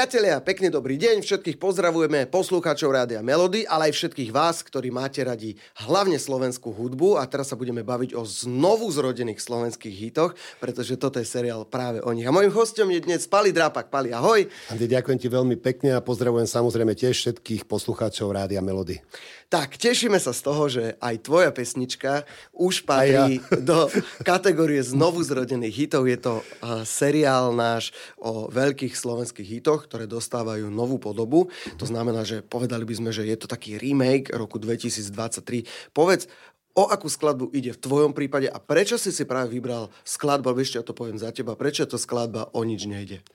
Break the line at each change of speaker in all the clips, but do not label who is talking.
Priatelia, pekný dobrý deň, všetkých pozdravujeme, poslúchačov Rádia Melody, ale aj všetkých vás, ktorí máte radi hlavne slovenskú hudbu a teraz sa budeme baviť o znovu zrodených slovenských hitoch, pretože toto je seriál práve o nich. A mojim hostom je dnes Pali Drápak. Pali, ahoj.
Andy, ďakujem ti veľmi pekne a pozdravujem samozrejme tiež všetkých poslucháčov Rádia Melody.
Tak, tešíme sa z toho, že aj tvoja pesnička už patrí ja. do kategórie znovu zrodených hitov. Je to uh, seriál náš o veľkých slovenských hitoch, ktoré dostávajú novú podobu. To znamená, že povedali by sme, že je to taký remake roku 2023. Povedz, o akú skladbu ide v tvojom prípade a prečo si si práve vybral skladbu, ešte ja to poviem za teba, prečo to skladba O nič nejde?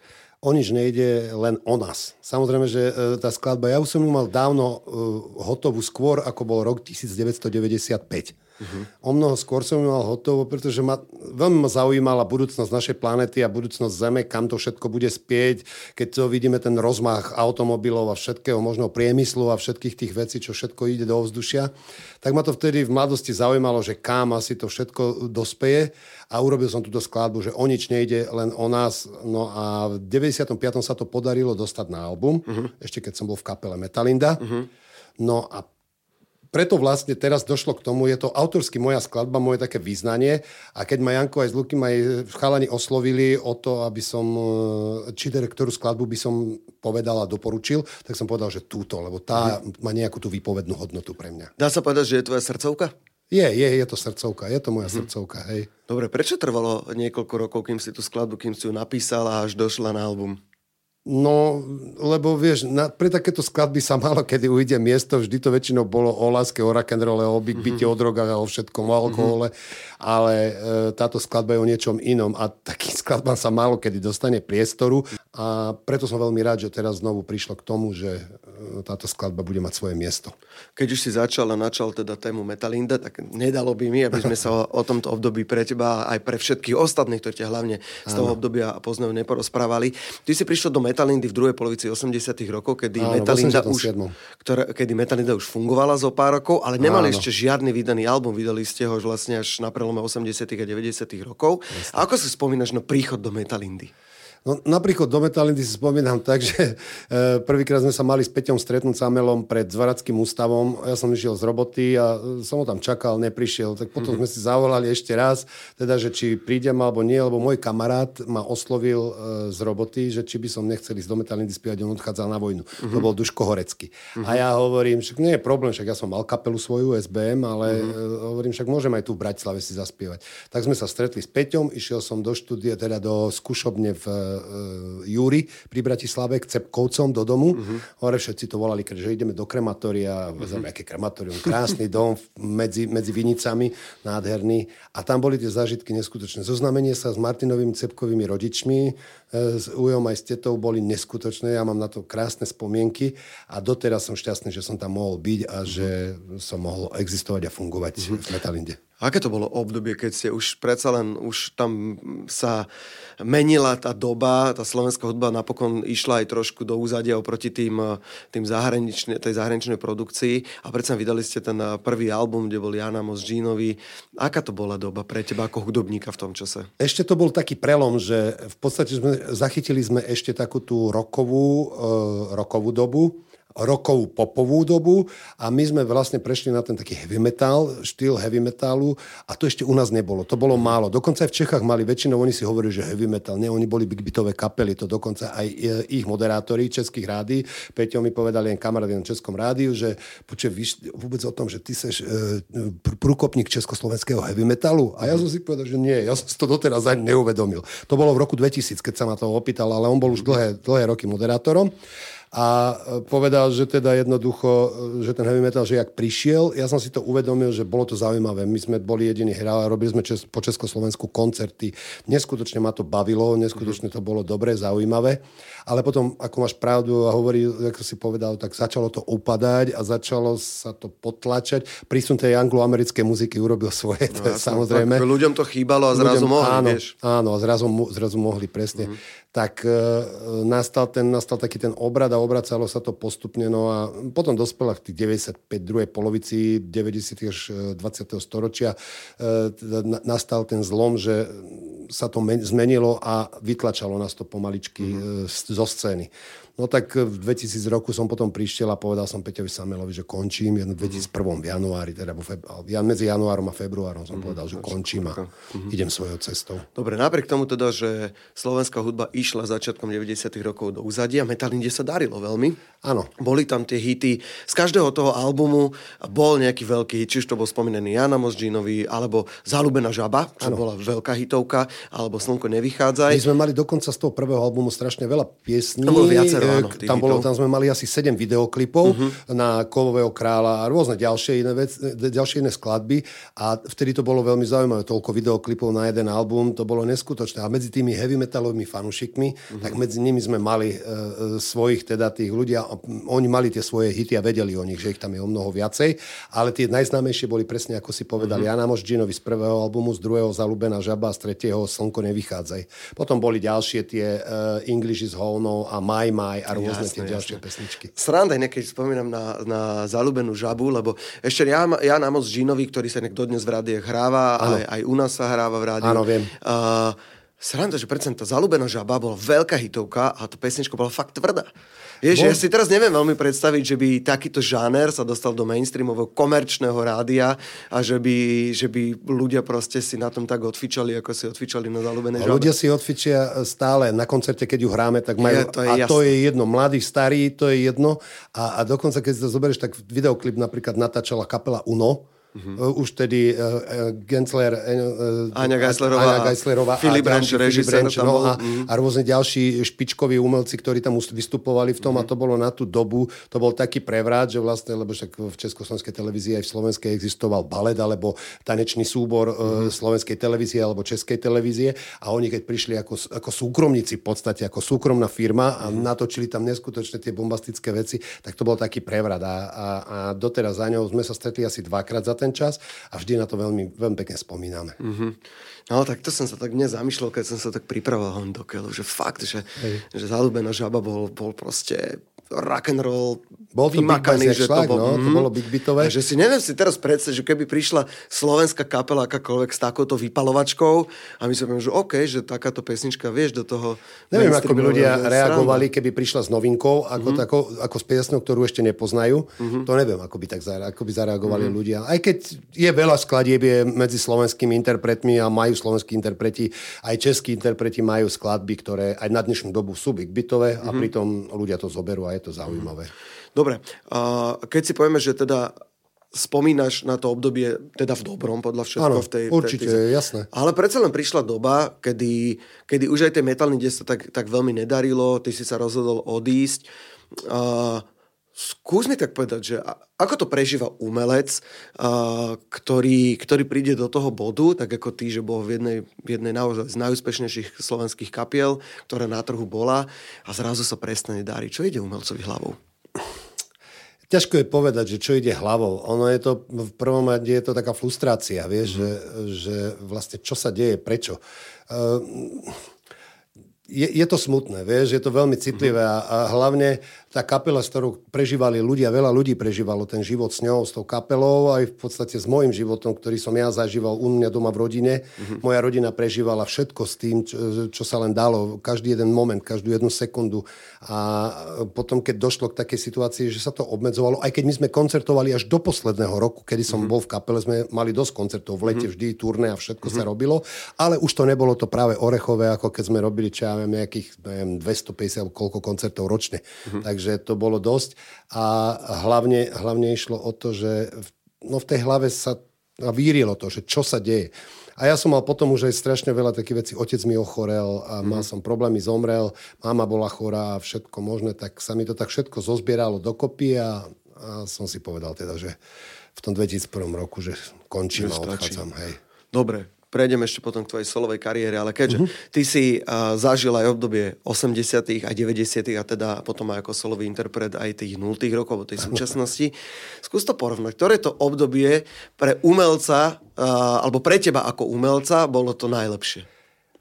o nič nejde len o nás. Samozrejme, že e, tá skladba, ja už som ju mal dávno e, hotovú skôr, ako bol rok 1995. Uh-huh. O mnoho skôr som ju mal hotovo, pretože ma, veľmi ma zaujímala budúcnosť našej planety a budúcnosť Zeme, kam to všetko bude spieť, keď to vidíme ten rozmach automobilov a všetkého možného priemyslu a všetkých tých vecí, čo všetko ide do ovzdušia. Tak ma to vtedy v mladosti zaujímalo, že kam asi to všetko dospeje a urobil som túto skladbu, že o nič nejde, len o nás. No a v 95. sa to podarilo dostať na album, uh-huh. ešte keď som bol v kapele Metalinda. Uh-huh. No a preto vlastne teraz došlo k tomu, je to autorsky moja skladba, moje také význanie a keď ma Janko aj s Luky aj chalani oslovili o to, aby som, e, či ktorú skladbu by som povedal a doporučil, tak som povedal, že túto, lebo tá mhm. má nejakú tú výpovednú hodnotu pre mňa.
Dá sa povedať, že je tvoja srdcovka?
Je, je, je to srdcovka, je to moja mm-hmm. srdcovka, hej.
Dobre, prečo trvalo niekoľko rokov, kým si tú skladbu, kým si ju napísala a až došla na album?
No, lebo vieš, na, pre takéto skladby sa malo kedy ujde miesto, vždy to väčšinou bolo o láske, o rock'n'rolle, o byť, mm-hmm. o drogách a o všetkom, o alkohole, mm-hmm. ale e, táto skladba je o niečom inom a taký skladba sa málo kedy dostane priestoru a preto som veľmi rád, že teraz znovu prišlo k tomu, že táto skladba bude mať svoje miesto.
Keď už si začal a načal teda tému Metalinda, tak nedalo by mi, aby sme sa o, o tomto období pre teba aj pre všetkých ostatných, ktorí ťa hlavne z toho Áno. obdobia poznajú, neporozprávali. Ty si prišiel do Metalindy v druhej polovici 80 rokov, kedy, Áno, Metalinda už, ktoré, kedy Metalinda už fungovala zo pár rokov, ale nemali Áno. ešte žiadny vydaný album. Vydali ste ho vlastne až na prelome 80 a 90 rokov. Jasne. A ako si spomínaš na príchod do Metalindy?
No, napríklad do Metalindy si spomínam tak, že e, prvýkrát sme sa mali s Peťom stretnúť s Amelom pred Zvarackým ústavom. Ja som išiel z roboty a som ho tam čakal, neprišiel. Tak potom mm-hmm. sme si zavolali ešte raz, teda, že či prídem alebo nie, lebo môj kamarát ma oslovil e, z roboty, že či by som nechcel ísť do Metalindy spievať, on odchádzal na vojnu. Mm-hmm. To bol Duško Horecký. Mm-hmm. A ja hovorím, že nie je problém, však ja som mal kapelu svoju SBM, ale mm-hmm. hovorím, však môžem aj tu v Bratislave si zaspievať. Tak sme sa stretli s Peťom, išiel som do štúdia, teda do skúšobne v Júri pri Bratislave k Cepkovcom do domu. Uh-huh. Hore všetci to volali, že ideme do krematória, uh-huh. aké krematórium, krásny dom medzi, medzi Vinicami, nádherný. A tam boli tie zážitky neskutočné. Zoznamenie sa s Martinovými Cepkovými rodičmi, e, s Ujom aj s tetou boli neskutočné. Ja mám na to krásne spomienky a doteraz som šťastný, že som tam mohol byť a že som mohol existovať a fungovať uh-huh. v Metalinde.
Aké to bolo obdobie, keď ste už predsa len, už tam sa menila tá doba, tá slovenská hudba napokon išla aj trošku do úzadia oproti tým, tým zahranične, tej zahraničnej produkcii a predsa vydali ste ten prvý album, kde bol Jana Mos Ginovi. Aká to bola doba pre teba ako hudobníka v tom čase?
Ešte to bol taký prelom, že v podstate sme, zachytili sme ešte takú tú rokovú, uh, rokovú dobu, rokovú popovú dobu a my sme vlastne prešli na ten taký heavy metal, štýl heavy metalu a to ešte u nás nebolo. To bolo málo. Dokonca aj v Čechách mali, väčšinou oni si hovorili, že heavy metal. Nie, oni boli big kapely, to dokonca aj e, ich moderátori českých rádií. Peťo mi povedali len kamarát na Českom rádiu, že počuj, víš vôbec o tom, že ty seš e, prúkopník československého heavy metalu. A ja som si povedal, že nie, ja som si to doteraz ani neuvedomil. To bolo v roku 2000, keď sa ma to opýtal, ale on bol už dlhé, dlhé roky moderátorom a e, povedal, že teda jednoducho, e, že ten heavy metal, že jak prišiel, ja som si to uvedomil, že bolo to zaujímavé. My sme boli jediní hrali, robili sme čes, po Československu koncerty. Neskutočne ma to bavilo, neskutočne to bolo dobré, zaujímavé. Ale potom, ako máš pravdu a hovorí, ako si povedal, tak začalo to upadať a začalo sa to potlačať. Prísun tej angloamerickej muziky urobil svoje, no, to je samozrejme.
ľuďom to chýbalo a zrazu ľuďom, mohli,
áno,
vieš.
Áno, a zrazu, zrazu mohli, presne. Mm-hmm. Tak e, nastal, ten, nastal taký ten obrad a obracalo sa to postupne. No a potom dospela v tých 95, druhej polovici 90. až 20. E, storočia e, nastal ten zlom, že sa to zmenilo a vytlačalo nás to pomaličky mm-hmm. zo scény. No tak v 2000 roku som potom prišiel a povedal som Peťovi Samelovi, že končím. V 2001 v januári, teda feb... medzi januárom a februárom som mm, povedal, že končím a mm-hmm. idem svojou cestou.
Dobre, napriek tomu teda, že slovenská hudba išla začiatkom 90 rokov do úzadia, Metalinde sa darilo veľmi.
Áno.
Boli tam tie hity. Z každého toho albumu bol nejaký veľký hit, či už to bol spomínaný Jana Mosdžinovi, alebo Zalúbená žaba, čo ano. bola veľká hitovka, alebo Slnko nevychádzaj.
My sme mali dokonca z toho prvého albumu strašne veľa piesní.
To bolo viacero áno,
tam, bolo, tam sme mali asi 7 videoklipov uh-huh. na Kovového kráľa a rôzne ďalšie iné, vec, ďalšie iné skladby a vtedy to bolo veľmi zaujímavé. Toľko videoklipov na jeden album, to bolo neskutočné. A medzi tými heavy metalovými fanúšikmi, uh-huh. tak medzi nimi sme mali uh, svojich teda tých ľudia, oni mali tie svoje hity a vedeli o nich, že ich tam je o mnoho viacej, ale tie najznámejšie boli presne, ako si povedal, uh-huh. Jana Moždžinovi z prvého albumu, z druhého Zalúbená žaba, z tretieho Slnko nevychádzaj. Potom boli ďalšie tie uh, English is Whole a My My a rôzne jasné, tie ďalšie jasné. pesničky.
Sranda je, keď spomínam na, na zalúbenú žabu, lebo ešte ja, ja na moc Žinovi, ktorý sa dodnes v rádiách hráva, aj, aj u nás sa hráva v rádiu.
Áno, viem.
Uh, sranda, že predsa tá zalúbená žaba bola veľká hitovka a tá pesnička bola fakt tvrdá. Vieš, Bol... ja si teraz neviem veľmi predstaviť, že by takýto žáner sa dostal do mainstreamového komerčného rádia a že by, že by ľudia proste si na tom tak odfičali, ako si odfičali na zalúbenej žabe.
Ľudia si odfičia stále na koncerte, keď ju hráme, tak majú... Je, to je a jasné. to je jedno. Mladý, starý, to je jedno. A, a dokonca, keď si to zoberieš, tak videoklip napríklad natáčala kapela Uno, Uh-huh. Už tedy uh, Gensler, uh,
Aňa Geislerová,
Aňa Geislerová
Filip Renč, režisér
no, a, uh-huh. a rôzne ďalší špičkoví umelci, ktorí tam vystupovali v tom uh-huh. a to bolo na tú dobu, to bol taký prevrat, že vlastne, lebo však v Československej televízii aj v Slovenskej existoval balet alebo tanečný súbor uh-huh. Slovenskej televízie alebo Českej televízie a oni keď prišli ako, ako súkromníci v podstate, ako súkromná firma a uh-huh. natočili tam neskutočne tie bombastické veci, tak to bol taký prevrat a, a, a doteraz za ňou sme sa stretli asi dvakrát za ten čas a vždy na to veľmi, veľmi pekne spomíname.
Mm-hmm. No tak to som sa tak dnes zamýšľal, keď som sa tak pripravoval do keľu, že fakt, že, že zalúbená žaba bol, bol proste rock and roll
bol to vymakaný, že šlak, to, bol, no, to mhm. bolo big bitové.
že si neviem si teraz predstaviť, že keby prišla slovenská kapela akákoľvek s takouto vypalovačkou a my poviem, že OK, že takáto pesnička, vieš, do toho...
Neviem, ako by ľudia reagovali, keby prišla s novinkou, ako, mm-hmm. tako, ako s piesňou, ktorú ešte nepoznajú. Mm-hmm. To neviem, ako by, tak zare, ako by zareagovali mm-hmm. ľudia. Aj keď je veľa skladieb je medzi slovenskými interpretmi a majú slovenskí interpreti, aj českí interpreti majú skladby, ktoré aj na dnešnú dobu sú big bitové mm-hmm. a mhm. pritom ľudia to zoberú a je to zaujímavé.
Dobre, a keď si povieme, že teda spomínaš na to obdobie teda v dobrom podľa všetko
ano,
v tej...
určite,
tej, tej...
jasné.
Ale predsa len prišla doba, kedy, kedy už aj tej metalný sa tak, tak veľmi nedarilo, ty si sa rozhodol odísť. A skús mi tak povedať, že ako to prežíva umelec, ktorý, ktorý príde do toho bodu, tak ako ty, že bol v jednej, v jednej naozaj z najúspešnejších slovenských kapiel, ktorá na trhu bola a zrazu sa prestane dariť. Čo ide umelcovi hlavou?
Ťažko je povedať, že čo ide hlavou. Ono je to, v prvom rade je to taká frustrácia, vieš, mm. že, že vlastne čo sa deje, prečo. Uh, je, je to smutné, vieš, je to veľmi citlivé a, a hlavne tá kapela, s ktorou prežívali ľudia, veľa ľudí prežívalo ten život s ňou, s tou kapelou, aj v podstate s môjim životom, ktorý som ja zažíval u mňa doma v rodine. Mm-hmm. Moja rodina prežívala všetko s tým, čo, čo sa len dalo, každý jeden moment, každú jednu sekundu. A potom, keď došlo k takej situácii, že sa to obmedzovalo, aj keď my sme koncertovali až do posledného roku, kedy som mm-hmm. bol v kapele, sme mali dosť koncertov, v lete mm-hmm. vždy turné a všetko mm-hmm. sa robilo, ale už to nebolo to práve orechové, ako keď sme robili, čo ja viem, nejakých neviem, 250 alebo koľko koncertov ročne. Mm-hmm. Takže takže to bolo dosť. A hlavne, hlavne išlo o to, že v, no v tej hlave sa vírilo to, že čo sa deje. A ja som mal potom už aj strašne veľa takých vecí. Otec mi ochorel a mal mm. som problémy, zomrel, mama bola chorá a všetko možné, tak sa mi to tak všetko zozbieralo dokopy a, a som si povedal teda, že v tom 2001 roku, že končím a odchádzam. Hej.
Dobre, prejdeme ešte potom k tvojej solovej kariére, ale keďže uh-huh. ty si uh, zažil aj obdobie 80 a 90 a teda potom aj ako solový interpret aj tých 0 rokov, tej súčasnosti, skús to porovnať. Ktoré to obdobie pre umelca, uh, alebo pre teba ako umelca, bolo to najlepšie?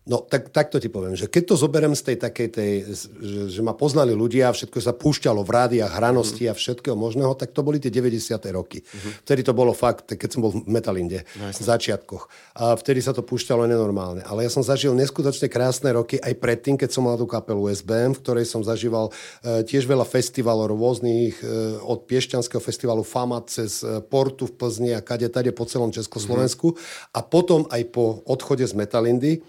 No, tak, takto ti poviem, že keď to zoberiem z tej takej tej, že, že ma poznali ľudia, všetko sa púšťalo v rádiách, hranosti mm. a všetkého možného, tak to boli tie 90. roky. Mm-hmm. Vtedy to bolo fakt, keď som bol v Metalinde, no, v začiatkoch. A vtedy sa to púšťalo nenormálne. Ale ja som zažil neskutočne krásne roky aj predtým, keď som mal tú kapelu SBM, v ktorej som zažíval e, tiež veľa festivalov rôznych, e, od Piešťanského festivalu Fama cez e, Portu v Plzni a kade tade po celom Československu. Mm-hmm. A potom aj po odchode z Metalindy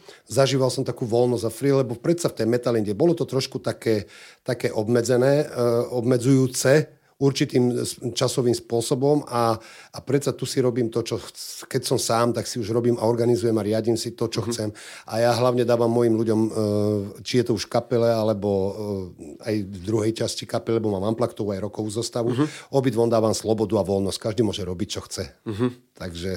zažíval som takú voľnosť a free, lebo predsa v tej metalinde bolo to trošku také, také obmedzené, uh, obmedzujúce určitým časovým spôsobom a, a predsa tu si robím to, čo keď som sám, tak si už robím a organizujem a riadím si to, čo mm-hmm. chcem. A ja hlavne dávam mojim ľuďom, uh, či je to už kapele, alebo uh, aj v druhej časti kapele, lebo mám amplaktovú aj rokovú zostavu. Mm-hmm. Obidvom dávam slobodu a voľnosť. Každý môže robiť, čo chce. Mm-hmm. Takže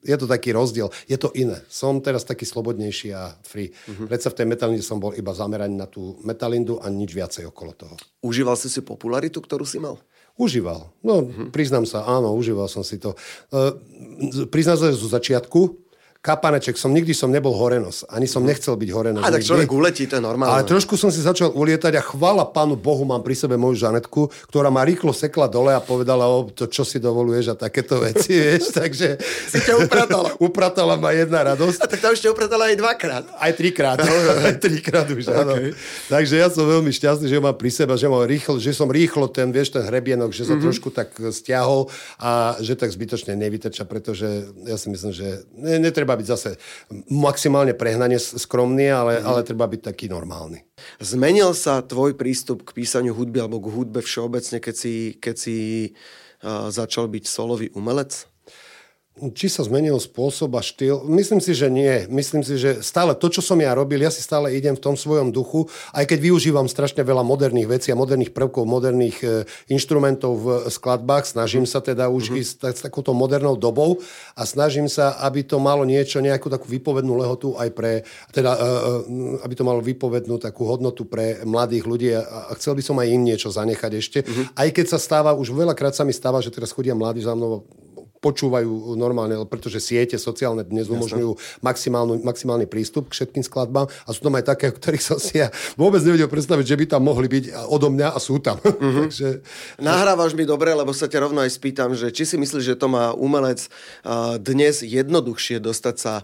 je to taký rozdiel. Je to iné. Som teraz taký slobodnejší a free. Uh-huh. Predsa v tej metalinde som bol iba zameraný na tú metalindu a nič viacej okolo toho.
Užíval si si popularitu, ktorú si mal?
Užíval. No, uh-huh. priznám sa, áno, užíval som si to. Uh, priznám sa, zo začiatku, kapaneček som, nikdy som nebol horenos. Ani som nechcel byť horenos.
A tak človek uletí, to je normálne.
Ale trošku som si začal ulietať a chvála pánu Bohu mám pri sebe moju Žanetku, ktorá ma rýchlo sekla dole a povedala, o, to čo si dovoluješ a takéto veci, vieš. Takže...
Si ťa upratala.
upratala ma jedna radosť.
A tak to ešte upratala aj dvakrát.
Aj trikrát. aj trikrát už, áno. Okay. Takže ja som veľmi šťastný, že mám pri sebe, že, mám rýchlo, že som rýchlo ten, vieš, ten hrebienok, že sa mm-hmm. trošku tak stiahol a že tak zbytočne nevyteča, pretože ja si myslím, že ne, netreba byť zase maximálne prehnane skromný, ale, mm. ale treba byť taký normálny.
Zmenil sa tvoj prístup k písaniu hudby alebo k hudbe všeobecne, keď si, keď si uh, začal byť solový umelec?
Či sa zmenil spôsob a štýl? Myslím si, že nie. Myslím si, že stále to, čo som ja robil, ja si stále idem v tom svojom duchu, aj keď využívam strašne veľa moderných vecí a moderných prvkov, moderných e, inštrumentov v skladbách, snažím sa teda už mm-hmm. ísť tak, s takouto modernou dobou a snažím sa, aby to malo niečo, nejakú takú vypovednú lehotu aj pre, teda, e, e aby to malo vypovednú takú hodnotu pre mladých ľudí a, a chcel by som aj im niečo zanechať ešte. Mm-hmm. Aj keď sa stáva, už veľakrát sa mi stáva, že teraz chodia mladí za mnou počúvajú normálne, pretože siete sociálne dnes umožňujú maximálny prístup k všetkým skladbám a sú tam aj také, o ktorých som si ja vôbec nevedel predstaviť, že by tam mohli byť odo mňa a sú tam. Mm-hmm.
Takže... Nahrávaš mi dobre, lebo sa ťa rovno aj spýtam, že či si myslíš, že to má umelec dnes jednoduchšie dostať sa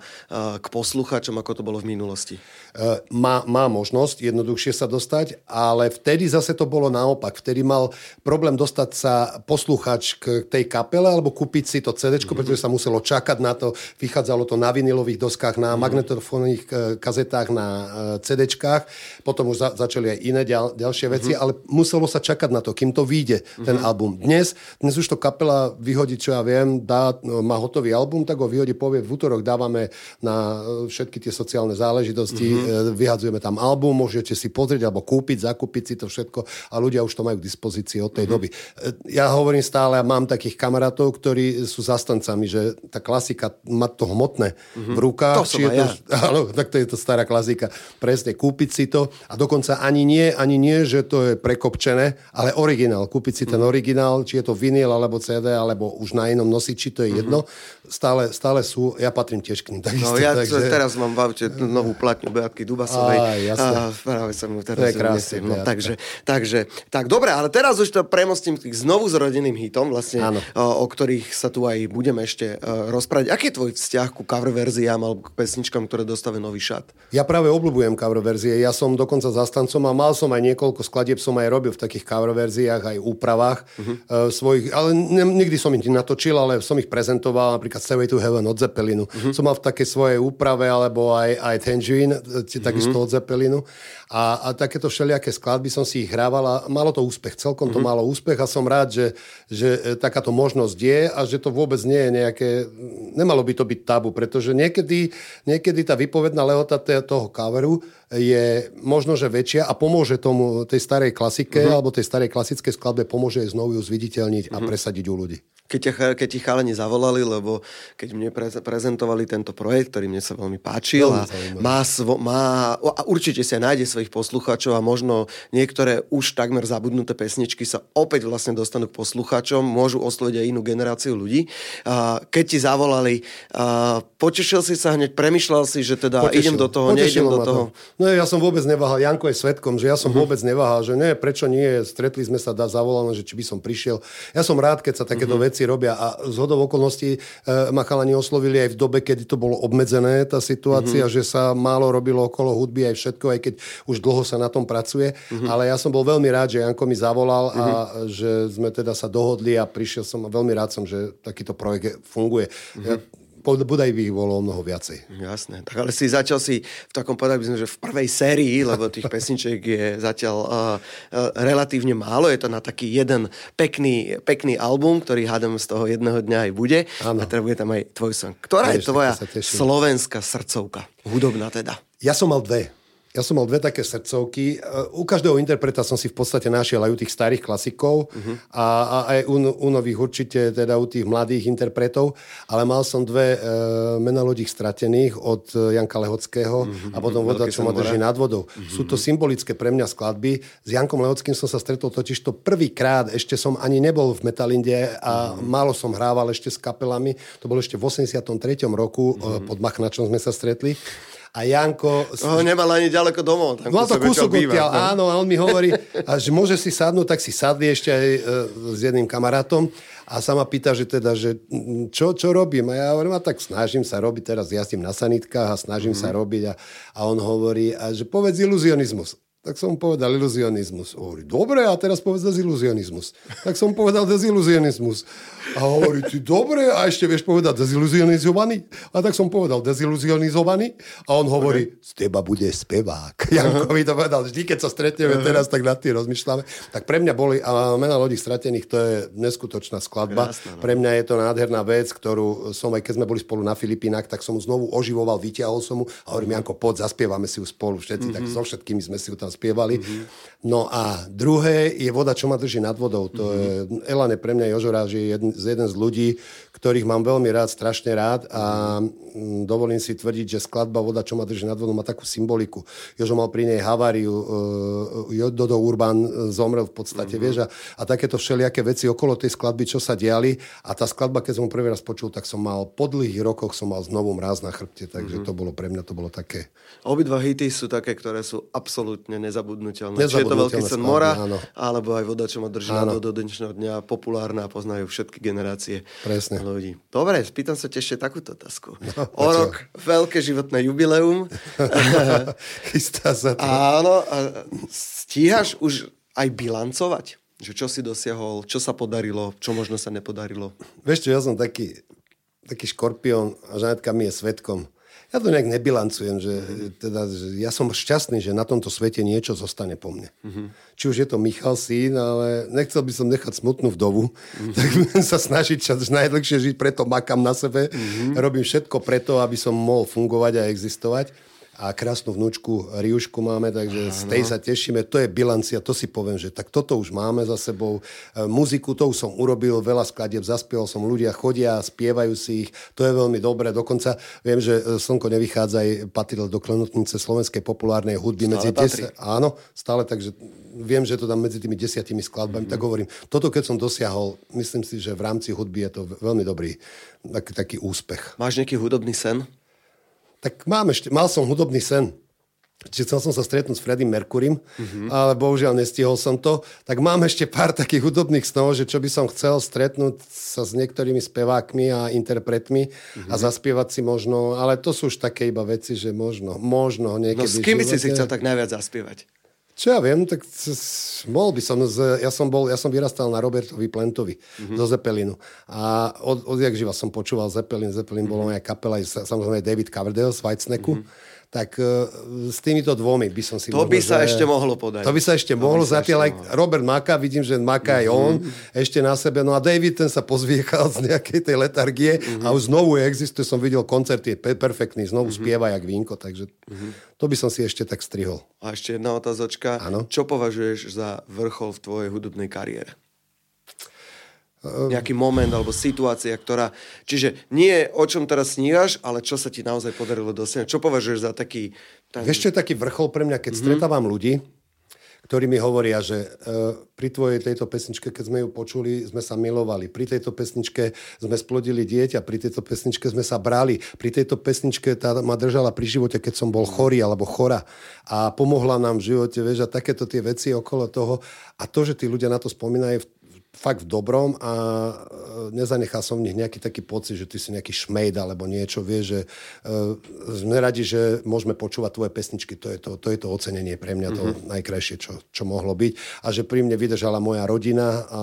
k poslucháčom, ako to bolo v minulosti?
E, má, má možnosť jednoduchšie sa dostať, ale vtedy zase to bolo naopak. Vtedy mal problém dostať sa posluchač k tej kapele alebo kúpiť si to CD, mm-hmm. pretože sa muselo čakať na to. Vychádzalo to na vinilových doskách, na mm-hmm. magnetofónnych e, kazetách, na e, CDčkách. Potom už za, začali aj iné ďal, ďalšie veci, mm-hmm. ale muselo sa čakať na to, kým to vyjde, mm-hmm. ten album. Dnes, dnes už to kapela vyhodí, čo ja viem, dá, no, má hotový album, tak ho vyhodí, povie, v útorok dávame na všetky tie sociálne záležitosti mm-hmm E, vyhadzujeme tam album, môžete si pozrieť alebo kúpiť, zakúpiť si to všetko a ľudia už to majú k dispozícii od tej mm-hmm. doby. E, ja hovorím stále, a mám takých kamarátov, ktorí sú zastancami, že tá klasika má to hmotné mm-hmm. v rukách.
To som je ja. to,
áno, tak to je to stará klasika. Presne, kúpiť si to a dokonca ani nie, ani nie, že to je prekopčené, ale originál. Kúpiť si mm-hmm. ten mhm. originál, či je to vinyl alebo CD, alebo už na inom nosiči, to je mm-hmm. jedno. Stále, stále sú, ja patrím tiež k ním.
no ja takže... teraz mám v aute novú platňu Beatky Dubasovej.
Á,
a práve som mu teraz krásne, no, takže, takže, tak dobre, ale teraz už to premostím k znovu zrodeným hitom, vlastne, o, o ktorých sa tu aj budeme ešte uh, rozprávať. Aký je tvoj vzťah ku cover verziám alebo k pesničkám, ktoré dostávajú nový šat?
Ja práve obľúbujem cover verzie. Ja som dokonca zastancom a mal som aj niekoľko skladieb, som aj robil v takých cover verziách, aj úpravách uh-huh. uh, svojich, ale ne, nikdy som ich natočil, ale som ich prezentoval, napríklad Stairway to Heaven od Zeppelinu. Uh-huh. Som mal v takej svojej úprave, alebo aj, aj Tangerine, takisto mm-hmm. od Zeppelinu. A, a takéto všelijaké skladby som si ich hrával a malo to úspech. Celkom to mm-hmm. malo úspech a som rád, že, že e, takáto možnosť je a že to vôbec nie je nejaké... Nemalo by to byť tabu, pretože niekedy, niekedy tá vypovedná lehota toho coveru je možno, že väčšia a pomôže tomu tej starej klasike mm-hmm. alebo tej starej klasickej skladbe pomôže jej znovu ju zviditeľniť mm-hmm. a mhm. presadiť u ľudí
keď, ťa, keď ti chalani zavolali, lebo keď mne prezentovali tento projekt, ktorý mne sa veľmi páčil a má, svo, má, a určite sa nájde svojich poslucháčov a možno niektoré už takmer zabudnuté pesničky sa opäť vlastne dostanú k poslucháčom, môžu osloviť aj inú generáciu ľudí. Keď ti zavolali, potešil si sa hneď, premyšľal si, že teda potešil, idem do toho, nejdem do toho.
To. No ja som vôbec neváhal, Janko je svetkom, že ja som uh-huh. vôbec neváhal, že ne, prečo nie, stretli sme sa, dá zavolal, že či by som prišiel. Ja som rád, keď sa takéto uh-huh. veci robia a z hodov okolností e, ma chalani oslovili aj v dobe, kedy to bolo obmedzené, tá situácia, uh-huh. že sa málo robilo okolo hudby aj všetko, aj keď už dlho sa na tom pracuje, uh-huh. ale ja som bol veľmi rád, že Janko mi zavolal uh-huh. a že sme teda sa dohodli a prišiel som a veľmi rád som, že takýto projekt funguje. Uh-huh. Ja, bodaj by ich bolo mnoho viacej.
Jasné. Tak ale si začal si v takom povedal by sme, že v prvej sérii, lebo tých pesničiek je zatiaľ uh, uh, relatívne málo. Je to na taký jeden pekný, pekný album, ktorý hádam z toho jedného dňa aj bude. Ano. A teda bude tam aj tvoj song. Ktorá Jež, je tvoja slovenská srdcovka? Hudobná teda.
Ja som mal dve. Ja som mal dve také srdcovky. U každého interpreta som si v podstate našiel aj u tých starých klasikov uh-huh. a, a aj u, u nových určite, teda u tých mladých interpretov, ale mal som dve uh, mena lodích stratených od e, Janka Lehockého uh-huh. a potom Voda, čo ma drží nad vodou. Uh-huh. Sú to symbolické pre mňa skladby. S Jankom Lehockým som sa stretol totiž to prvýkrát, ešte som ani nebol v Metalinde a uh-huh. málo som hrával ešte s kapelami. To bolo ešte v 83. roku, uh-huh. pod Machnačom sme sa stretli. A Janko...
Toho nemal ani ďaleko domov.
Tam Mal to kúsok odtiaľ, no. áno, a on mi hovorí, a že môže si sadnúť, tak si sadli ešte aj e, s jedným kamarátom a sa ma pýta, že teda, že čo, čo robím? A ja hovorím, a tak snažím sa robiť, teraz jazdím na sanitkách a snažím mm. sa robiť a, a on hovorí, a že povedz iluzionizmus. Tak som povedal iluzionizmus. Hovorí, dobre, a teraz povedz deziluzionizmus. Tak som povedal deziluzionizmus. A hovorí, ty dobre, a ešte vieš povedať deziluzionizovaný? A tak som povedal deziluzionizovaný. A on hovorí, z teba bude spevák. Janko mi to povedal, vždy, keď sa stretneme teraz, tak nad tým rozmýšľame. Tak pre mňa boli, a mena lodí stratených, to je neskutočná skladba. Krásne, no. Pre mňa je to nádherná vec, ktorú som aj keď sme boli spolu na Filipínach, tak som znovu oživoval, vyťahol som mu a hovorím, Janko, poď, zaspievame si ju spolu všetci, mm-hmm. tak so všetkými sme si ju tam spievali. Mm-hmm. No a druhé je voda, čo ma drží nad vodou. To mm-hmm. je, Elane pre mňa Jožo že je jeden, jeden z ľudí, ktorých mám veľmi rád, strašne rád a mm, dovolím si tvrdiť, že skladba Voda, čo ma drží nad vodou, má takú symboliku. Jožo mal pri nej haváriu, uh, Dodo Urban zomrel v podstate, mm-hmm. vieš, a, a takéto všelijaké veci okolo tej skladby, čo sa diali a tá skladba, keď som prvý raz počul, tak som mal po dlhých rokoch som mal znovu mráz na chrbte, takže mm-hmm. to bolo pre mňa, to bolo také.
Obidva hity sú také, ktoré sú absolútne nezabudnutelné. Je to Veľký sen mora, áno. alebo aj Voda, čo ma drží áno. do dnešného dňa, populárna a poznajú všetky generácie.
Presne
ľudí. Dobre, spýtam sa ešte takúto otázku. No, o rok veľké životné jubileum.
Chystá sa to.
Áno, a stíhaš už aj bilancovať? Že čo si dosiahol, čo sa podarilo, čo možno sa nepodarilo?
Vieš čo, ja som taký, taký škorpión a Žanetka mi je svetkom ja to nejak nebilancujem, že, teda, že ja som šťastný, že na tomto svete niečo zostane po mne. Mm-hmm. Či už je to Michal syn, ale nechcel by som nechať smutnú vdovu, mm-hmm. tak budem sa snažiť čo najdlhšie žiť, preto makám na sebe, mm-hmm. robím všetko preto, aby som mohol fungovať a existovať a krásnu vnúčku Riušku máme, takže Áno. z tej sa tešíme. To je bilancia, to si poviem, že tak toto už máme za sebou. E, muziku, to už som urobil, veľa skladieb zaspieval som, ľudia chodia, spievajú si ich, to je veľmi dobré. Dokonca viem, že e, Slnko nevychádza aj patril do klenotnice slovenskej populárnej hudby.
Stále medzi patrí.
Áno, stále, takže viem, že to tam medzi tými desiatimi skladbami, mm-hmm. tak hovorím, toto keď som dosiahol, myslím si, že v rámci hudby je to veľmi dobrý taký, taký úspech.
Máš nejaký hudobný sen?
Tak mám ešte, mal som hudobný sen. Čiže chcel som sa stretnúť s Freddym Mercurym, mm-hmm. ale bohužiaľ nestihol som to. Tak mám ešte pár takých hudobných snov, že čo by som chcel stretnúť sa s niektorými spevákmi a interpretmi mm-hmm. a zaspievať si možno, ale to sú už také iba veci, že možno, možno niekedy.
No s kým by si si chcel tak najviac zaspievať?
Čo ja viem, tak mohol by som, z, ja som, bol, ja som vyrastal na Robertovi Plentovi mm-hmm. zo Zeppelinu. A od, odjak živa som počúval Zeppelin, Zeppelin mm-hmm. bola moja kapela, samozrejme David Coverdale z Whitesnacku. Mm-hmm tak uh, s týmito dvomi by som si...
To by sa ešte mohlo podať.
To by sa ešte to mohlo, zatiaľ aj Robert Maka, vidím, že Maka aj on mm-hmm. ešte na sebe, no a David ten sa pozviechal z nejakej tej letargie mm-hmm. a už znovu existuje, som videl koncert, je perfektný, znovu mm-hmm. spieva jak vínko, takže mm-hmm. to by som si ešte tak strihol.
A ešte jedna otázočka. Ano? Čo považuješ za vrchol v tvojej hudobnej kariére? Ehm. nejaký moment alebo situácia, ktorá... Čiže nie o čom teraz snívaš, ale čo sa ti naozaj podarilo dosiahnuť. Čo považuješ za taký...
Ten... Vieš, čo je taký vrchol pre mňa, keď mm-hmm. stretávam ľudí, ktorí mi hovoria, že uh, pri tvojej tejto pesničke, keď sme ju počuli, sme sa milovali. Pri tejto pesničke sme splodili dieťa, pri tejto pesničke sme sa brali. Pri tejto pesničke tá ma držala pri živote, keď som bol chorý alebo chora. A pomohla nám v živote, vieš, a takéto tie veci okolo toho. A to, že tí ľudia na to spomínajú, fakt v dobrom a e, nezanechal som v nich nejaký taký pocit, že ty si nejaký šmejd alebo niečo, vieš, že uh, sme radi, že môžeme počúvať tvoje pesničky, to je to, to, je to ocenenie pre mňa, to mm-hmm. najkrajšie, čo, čo mohlo byť a že pri mne vydržala moja rodina a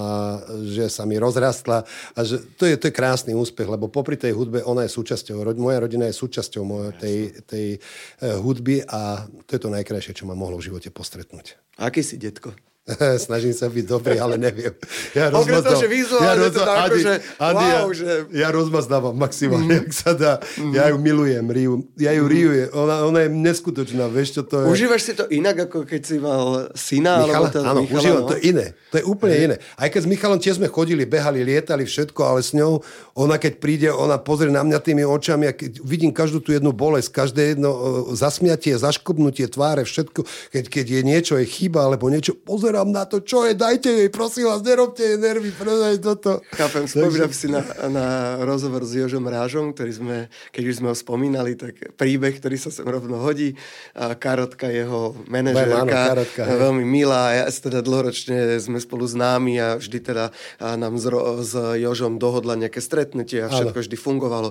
že sa mi rozrastla a že to je, to je krásny úspech, lebo popri tej hudbe ona je súčasťou, moja rodina je súčasťou mojej, tej, tej uh, hudby a to je to najkrajšie, čo ma mohlo v živote postretnúť.
Aký si detko?
Snažím sa byť dobrý, ale neviem.
Ja Okrem toho, že ja to tak, Adi, že, Adi, wow,
ja, že... Ja rozmazdávam maximálne, mm. ak sa dá. Mm. Ja ju milujem, Riu. Ja ju mm. Riu, je, ona, ona je neskutočná, vieš čo to je.
Užívaš si to inak, ako keď si mal syna?
Michala,
alebo
áno, Michala, užívam, no? to iné. To je úplne iné. Aj keď s Michalom tiež sme chodili, behali, lietali, všetko, ale s ňou, ona keď príde, ona pozrie na mňa tými očami a keď vidím každú tú jednu bolesť, každé jedno zasmiatie, zaškobnutie tváre, všetko, keď, keď je niečo, je chyba, alebo niečo, pozerám na to, čo je, dajte jej, prosím vás, nerobte jej nervy, predaj toto.
Chápem, spomínam si na, na rozhovor s Jožom Rážom, ktorý sme, keď už sme ho spomínali, tak príbeh, ktorý sa sem rovno hodí. A Karotka, jeho manažérka, áno, Karotka, veľmi milá. Ja teda dlhoročne sme spolu známi a vždy teda nám s, s Jožom dohodla nejaké stretnutie a všetko áno. vždy fungovalo.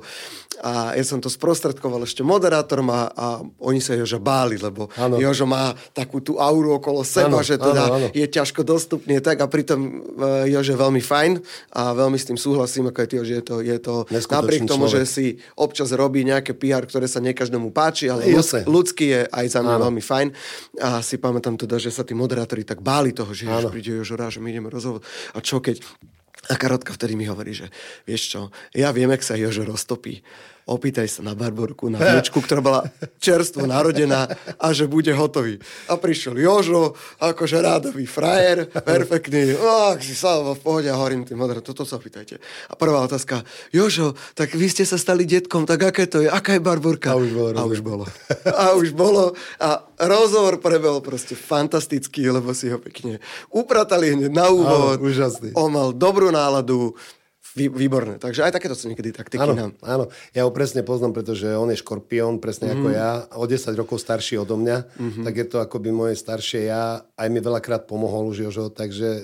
A ja som to sprostredkoval ešte moderátorom a, a oni sa Joža báli, lebo áno. Jožo má takú tú auru okolo seba, áno, že teda áno, áno. Je ťažko dostupne tak a pritom uh, Jože veľmi fajn a veľmi s tým súhlasím, ako aj ty, že je to, je to napriek tomu, človek. že si občas robí nejaké PR, ktoré sa nie každému páči, ale ľudský, ľudský je aj za mňa veľmi fajn a si pamätám teda, že sa tí moderátori tak báli toho, že Áno. príde Jožo Ráž, že my ideme rozhovor a čo keď a Karotka vtedy mi hovorí, že vieš čo, ja viem, jak sa Jožo roztopí opýtaj sa na Barborku, na vnúčku, ktorá bola čerstvo narodená a že bude hotový. A prišiel Jožo, akože rádový frajer, perfektný, ach, si sa v pohode a hovorím tým modrým, toto sa opýtajte. A prvá otázka, Jožo, tak vy ste sa stali detkom, tak aké to je, aká je Barborka?
A už bolo.
A už bolo. A už bolo. A rozhovor prebel proste fantastický, lebo si ho pekne upratali hneď na úvod.
Áno, úžasný.
On mal dobrú náladu, Vý, výborné. Takže aj takéto sú niekedy taktiky
áno,
nám.
Áno, ja ho presne poznám, pretože on je škorpión, presne mm. ako mhm. ja, o 10 rokov starší odo mňa, mm-hmm. tak je to akoby moje staršie ja. Aj mi veľakrát pomohol už Jožo, takže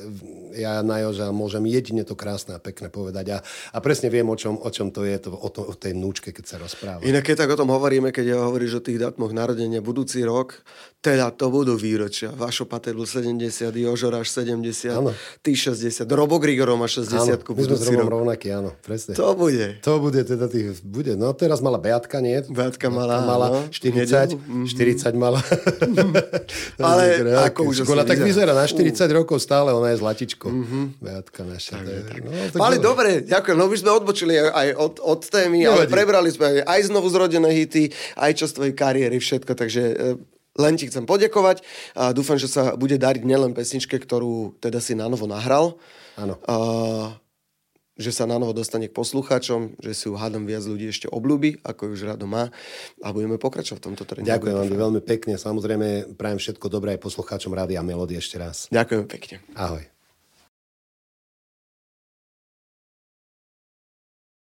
ja na Joža môžem jedine to krásne a pekné povedať. A, a presne viem, o čom, o čom to je, to, o, to, o tej vnúčke, keď sa rozpráva.
Inak keď tak o tom hovoríme, keď ja hovoríš o tých datmoch narodenia budúci rok, teda to budú výročia. Vašo Pater bol 70, Jožoráš 70, ano. ty 60, Robo Grigoro má 60
My sme s Robom rovnaký, áno, presne.
To bude.
To bude, teda tých, bude. No teraz mala Beatka, nie?
Beatka mala,
mala no, 40, mm-hmm. 40 mala.
Ale ako už
Ona tak vyzerá na 40 uh. rokov stále, ona je zlatičko. Mm-hmm. Beatka naša. Tak, je,
tak. No, tak ale dobre, ďakujem. No my sme odbočili aj od, od témy, Nevadí. ale prebrali sme aj znovu zrodené hity, aj z tvojej kariéry, všetko, takže e, len ti chcem poďakovať a dúfam, že sa bude dariť nielen pesničke, ktorú teda si na novo nahral.
Áno.
Že sa na novo dostane k poslucháčom, že si ju hádam viac ľudí ešte obľúbi, ako už rado má a budeme pokračovať v tomto trende.
Ďakujem vám veľmi pekne, samozrejme prajem všetko dobré aj poslucháčom Rádia Melody ešte raz.
Ďakujem pekne.
Ahoj.